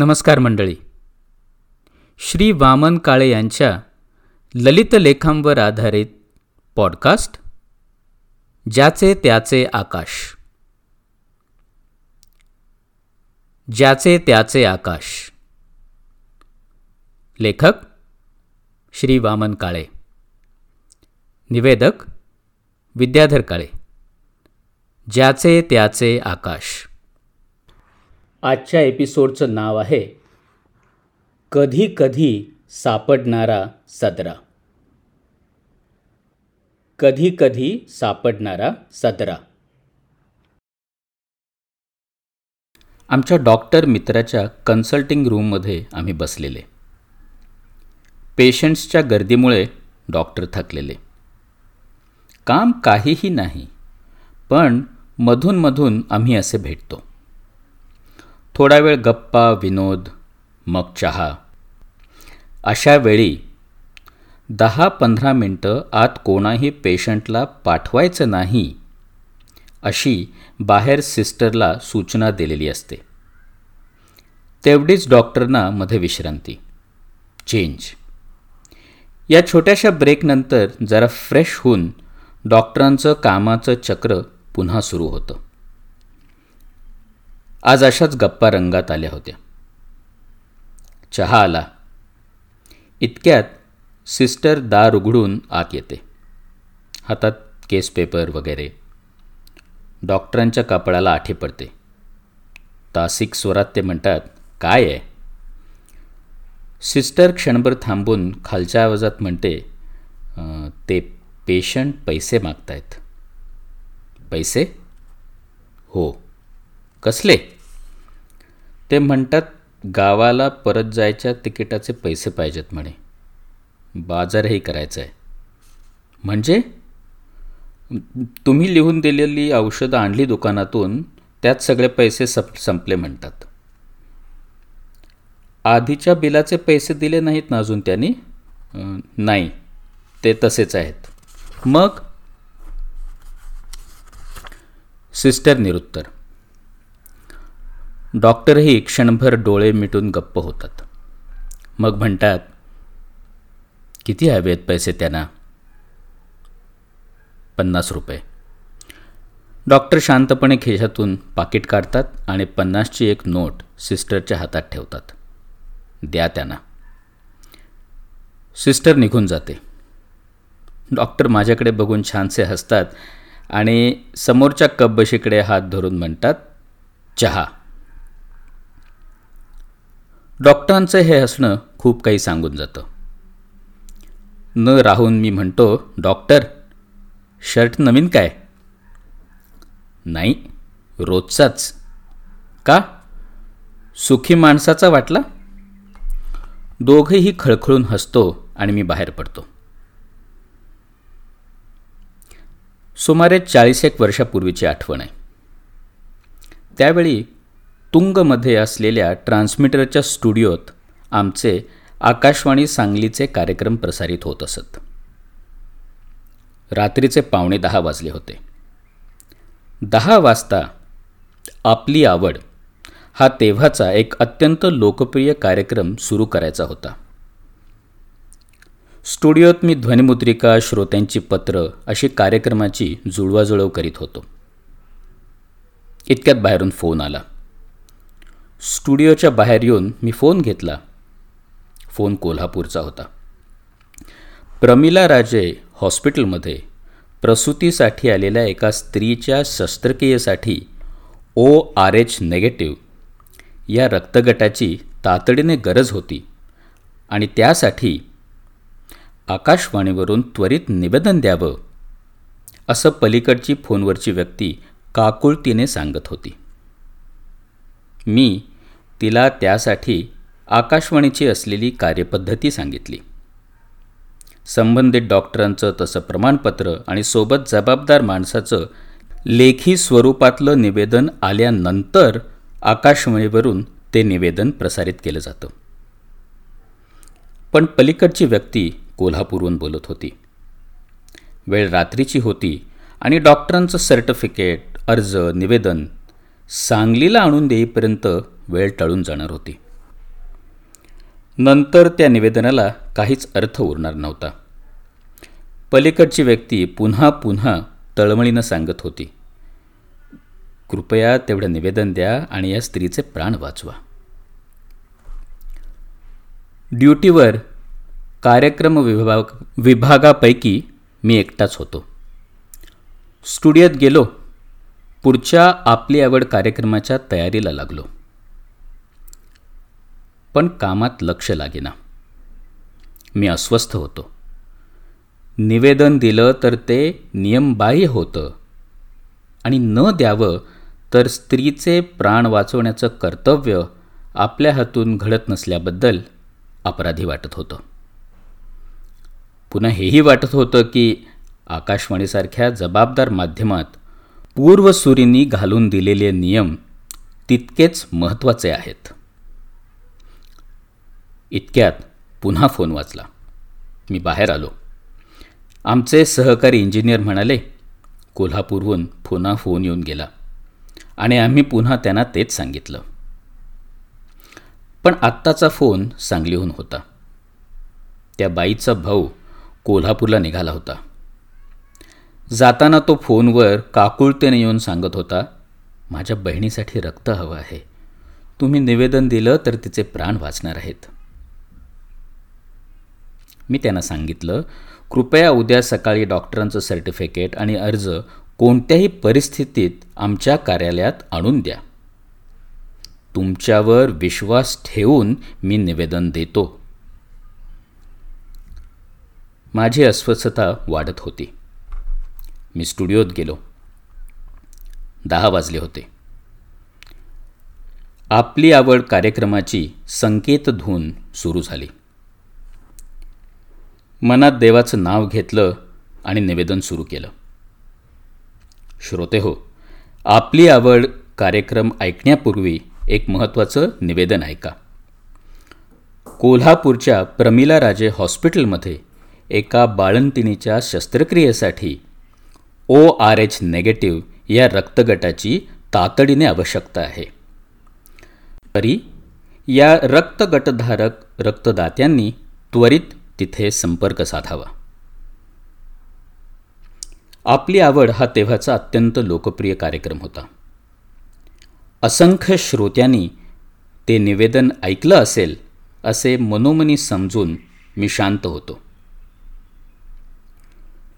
नमस्कार मंडळी. श्री वामन काळे यांच्या ललित लेखांवर आधारित पॉडकास्ट ज्याचे त्याचे आकाश. ज्याचे त्याचे आकाश. लेखक श्री वामन काळे. निवेदक विद्याधर काळे. ज्याचे त्याचे आकाश. आजच्या एपिसोडचं नाव आहे कधी कधी सापडणारा सदरा. कधी कधी सापडणारा सदरा. आमच्या डॉक्टर मित्राच्या कन्सल्टिंग रूममध्ये आम्ही बसलेले. पेशंट्सच्या गर्दीमुळे डॉक्टर थकलेले. काम काहीही नाही पण मधूनमधून आम्ही असे भेटतो. थोडा वेळ गप्पा विनोद मग चहा. अशा वेळी दहा पंधरा मिनटं आत कोणाही पेशंटला पाठवायचं नाही अशी बाहेर सिस्टरला सूचना दिलेली असते. तेवढीच डॉक्टरना मध्ये विश्रांती. चेंज. या छोट्याशा ब्रेकनंतर जरा फ्रेश होऊन डॉक्टरांचं कामाचं चक्र पुन्हा सुरू होतं. आज अशाच गप्पा रंगात आल्या होत्या. चहा आला. इतक्यात सिस्टर दार उघडून आत येते. हातात केस पेपर वगैरे. डॉक्टरांच्या कापडाला आठे पडते. तासिक स्वरात ते म्हणतात काय आहे? सिस्टर क्षणभर थांबून खालच्या आवाजात म्हणते ते पेशंट पैसे मागतायत. पैसे? हो. कसले? ते म्हणतात गावाला परत जायच्या तिकिटाचे पैसे पाहिजेत म्हणे. बाजारही करायचं आहे म्हणजे? तुम्ही लिहून दिलेली औषधं आणली दुकानातून त्यात सगळे पैसे सप संपले म्हणतात. आधीच्या बिलाचे पैसे दिले नाहीत ना अजून त्यांनी? नाही. ते तसेच आहेत. मग? सिस्टर निरुत्तर. डॉक्टरही क्षणभर डोळे मिटून गप्प होतात. मग म्हणतात किती हवेत पैसे त्यांना? पन्नास रुपये. डॉक्टर शांतपणे खिशातून पाकिट काढतात आणि पन्नासची एक नोट सिस्टरच्या हातात ठेवतात. द्या त्यांना. सिस्टर निघून जाते. डॉक्टर माझ्याकडे बघून छानसे हसतात आणि समोरच्या कपबशीकडे हात धरून म्हणतात चहा. डॉक्टरांचं हे हसणं खूप काही सांगून जातं. न राहून मी म्हणतो डॉक्टर शर्ट नवीन काय? नाही रोजचाच. का? सुखी माणसाचा वाटला? दोघंही खळखळून हसतो आणि मी बाहेर पडतो. सुमारे चाळीस एक वर्षापूर्वीची आठवण आहे. त्यावेळी तुंगमध्ये असलेल्या ट्रान्समीटरच्या स्टुडिओत आमचे आकाशवाणी सांगलीचे कार्यक्रम प्रसारित होत असत. रात्रीचे पावणे दहा वाजले होते. दहा वाजता आपली आवड हा तेव्हाचा एक अत्यंत लोकप्रिय कार्यक्रम सुरू करायचा होता. स्टुडिओत मी ध्वनिमुद्रिका श्रोत्यांची पत्र अशी कार्यक्रमाची जुळवाजुळव करीत होतो. इतक्यात बाहेरून फोन आला. स्टुडिओच्या बाहेर येऊन मी फोन घेतला. फोन कोल्हापूरचा होता. प्रमिला राजे हॉस्पिटलमध्ये प्रसूतीसाठी आलेल्या एका स्त्रीच्या शस्त्रक्रियेसाठी ओ आर एच नेगेटिव्ह या रक्तगटाची तातडीने गरज होती आणि त्यासाठी आकाशवाणीवरून त्वरित निवेदन द्यावं असं पलीकडची फोनवरची व्यक्ती काकुळतीने सांगत होती. मी तिला त्यासाठी आकाशवाणीची असलेली कार्यपद्धती सांगितली. संबंधित डॉक्टरांचं तसं प्रमाणपत्र आणि सोबत जबाबदार माणसाचं लेखी स्वरूपातलं निवेदन आल्यानंतर आकाशवाणीवरून ते निवेदन प्रसारित केलं जातं. पण पलीकडची व्यक्ती कोल्हापूरहून बोलत होती. वेळ रात्रीची होती आणि डॉक्टरांचं सर्टिफिकेट अर्ज निवेदन सांगलीला आणून देईपर्यंत वेळ टळून जाणार होती. नंतर त्या निवेदनाला काहीच अर्थ उरणार नव्हता. पलीकडची व्यक्ती पुन्हा पुन्हा तळमळीनं सांगत होती कृपया तेवढं निवेदन द्या आणि या स्त्रीचे प्राण वाचवा. ड्युटीवर कार्यक्रम विभाग विभागापैकी मी एकटाच होतो. स्टुडिओत गेलो पुढच्या आपली आवड कार्यक्रमाच्या तयारीला लागलो. पण कामात लक्ष लागेना. मी अस्वस्थ होतो. निवेदन दिलं तर ते नियमबाह्य होतं. आणि न द्यावं तर स्त्रीचे प्राण वाचवण्याचं कर्तव्य आपल्या हातून घडत नसल्याबद्दल अपराधी वाटत होतं. पुन्हा हेही वाटत होतं की आकाशवाणीसारख्या जबाबदार माध्यमात पूर्वसुरींनी घालून दिलेले नियम तितकेच महत्त्वाचे आहेत. इतक्यात पुन्हा फोन वाचला. मी बाहेर आलो. आमचे सहकारी इंजिनियर म्हणाले कोल्हापूरहून पुन्हा फोन येऊन गेला. आणि आम्ही पुन्हा त्यांना तेच सांगितलं. पण आत्ताचा फोन सांगलीहून होता. त्या बाईचा भाऊ कोल्हापूरला निघाला होता. जाताना तो फोनवर काकुळतेने येऊन सांगत होता माझ्या बहिणीसाठी रक्त हवं आहे. तुम्ही निवेदन दिलं तर तिचे प्राण वाचणार आहेत. मी त्यांना सांगितलं कृपया उद्या सकाळी डॉक्टरांचं सर्टिफिकेट आणि अर्ज कोणत्याही परिस्थितीत आमच्या कार्यालयात आणून द्या. तुमच्यावर विश्वास ठेवून मी निवेदन देतो. माझी अस्वस्थता वाढत होती. मी स्टुडिओत गेलो. दहा वाजले होते. आपली आवड कार्यक्रमाची संकेत धून सुरू झाली. मनात देवाचं नाव घेतलं आणि निवेदन सुरू केलं. श्रोते हो आपली आवड कार्यक्रम ऐकण्यापूर्वी एक महत्त्वाचं निवेदन ऐका. कोल्हापूरच्या प्रमिला राजे हॉस्पिटलमध्ये एका बाळंतिणीच्या शस्त्रक्रियेसाठी ओ आर एच नेगेटिव्ह या रक्तगटाची तातडीने आवश्यकता आहे. तरी या रक्तगटधारक रक्तदात्यांनी त्वरित तिथे संपर्क साधावा. आपली आवड हा तेव्हाचा अत्यंत लोकप्रिय कार्यक्रम होता. असंख्य श्रोत्यांनी ते निवेदन ऐकलं असेल असे मनोमनी समजून मी शांत होतो.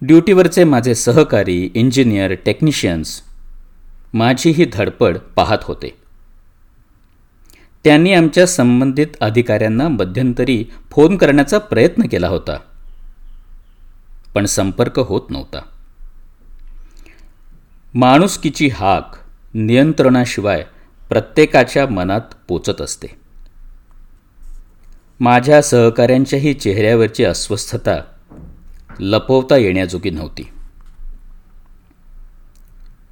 ड्युटीवरचे माझे सहकारी इंजिनियर टेक्निशियन्स माझी ही धडपड पाहत होते. त्यांनी आमच्या संबंधित अधिकाऱ्यांना मध्यंतरी फोन करण्याचा प्रयत्न केला होता. पण संपर्क होत नव्हता. माणुसकीची हाक नियंत्रणाशिवाय प्रत्येकाच्या मनात पोचत असते. माझ्या सहकाऱ्यांच्याही चेहऱ्यावरची अस्वस्थता लपवता येण्याजोगी नव्हती.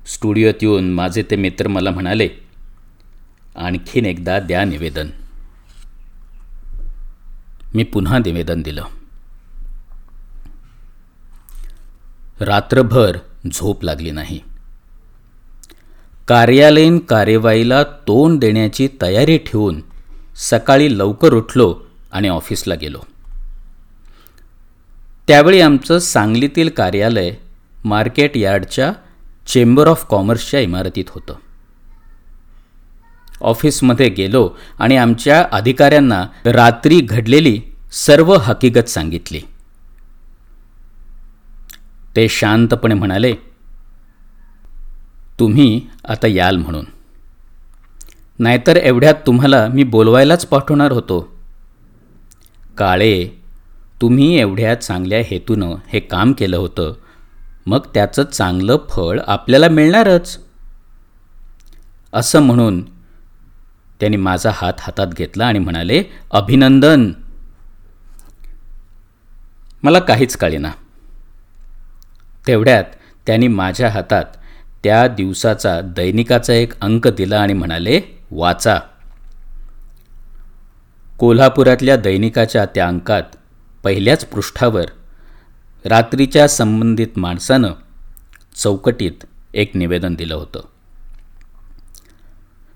स्टुडिओत येऊन माझे ते मित्र मला म्हणाले आणखीन एकदा द्या निवेदन. मी पुन्हा निवेदन दिलं. रात्रभर झोप लागली नाही. कार्यालयीन कार्यवाहीला तोंड देण्याची तयारी ठेवून सकाळी लवकर उठलो आणि ऑफिसला गेलो. त्यावेळी आमचं सांगलीतील कार्यालय मार्केट यार्डच्या चेंबर ऑफ कॉमर्सच्या इमारतीत होतं. ऑफिसमध्ये गेलो आणि आमच्या अधिकाऱ्यांना रात्री घडलेली सर्व हकीकत सांगितली. ते शांतपणे म्हणाले तुम्ही आता याल म्हणून. नाहीतर एवढ्यात तुम्हाला मी बोलवायलाच पाठवणार होतो. काळे तुम्ही एवढ्या चांगल्या हेतूनं हे काम केलं होतं. मग त्याचं चांगलं फळ आपल्याला मिळणारच. असं म्हणून त्यांनी माझा हात हातात घेतला आणि म्हणाले अभिनंदन. मला काहीच कळेना. तेवढ्यात त्यांनी माझ्या हातात त्या दिवसाचा दैनिकाचा एक अंक दिला आणि म्हणाले वाचा. कोल्हापुरातल्या दैनिकाच्या त्या अंकात पहिल्याच पृष्ठावर रात्रीच्या संबंधित माणसानं चौकटीत एक निवेदन दिलं होतं.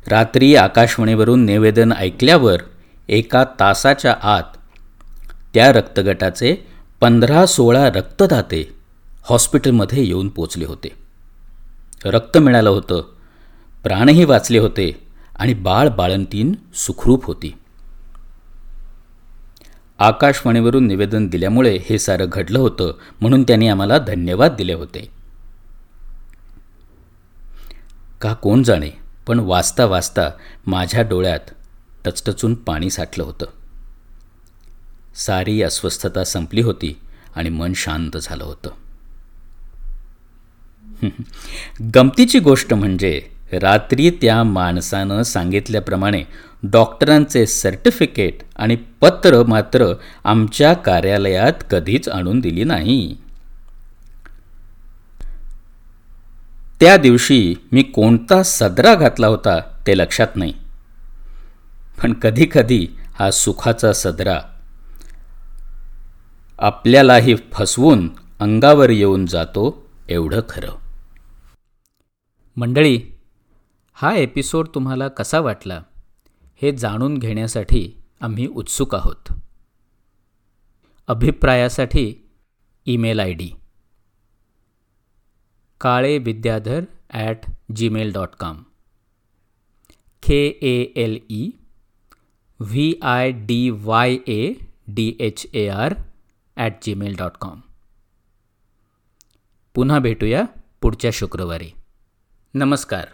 रात्री आकाशवाणीवरून निवेदन ऐकल्यावर एका तासाच्या आत त्या रक्तगटाचे पंधरा सोळा रक्तदाते हॉस्पिटलमध्ये येऊन पोचले होते. रक्त मिळालं होतं प्राणही वाचले होते आणि बाळ बाळंतीन सुखरूप होती. आकाशवाणीवरून निवेदन दिल्यामुळे हे सारं घडलं होतं म्हणून त्यांनी आम्हाला धन्यवाद दिले होते. का कोण जाणे पण वाचता वाचता माझ्या डोळ्यात टचटचून पाणी साठलं होतं. सारी अस्वस्थता संपली होती आणि मन शांत झालं होतं. गमतीची गोष्ट म्हणजे रात्री त्या माणसानं सांगितल्याप्रमाणे डॉक्टरांचे सर्टिफिकेट आणि पत्र मात्र आमच्या कार्यालयात कधीच आणून दिली नाही. त्या दिवशी मी कोणता सदरा घातला होता ते लक्षात नाही. पण कधीकधी हा सुखाचा सदरा आपल्यालाही फसवून अंगावर येऊन जातो एवढं खरं. मंडळी हा एपिसोड तुम्हाला कसा वाटला? हे जाणून घेण्यासाठी आम्ही उत्सुक आहोत. अभिप्रायासाठी email I D Kale Vidyadhar at Gmail dot com K A L E V I D Y A D H A R at Gmail dot com पुन्हा भेटूया पुढच्या शुक्रवारी. नमस्कार.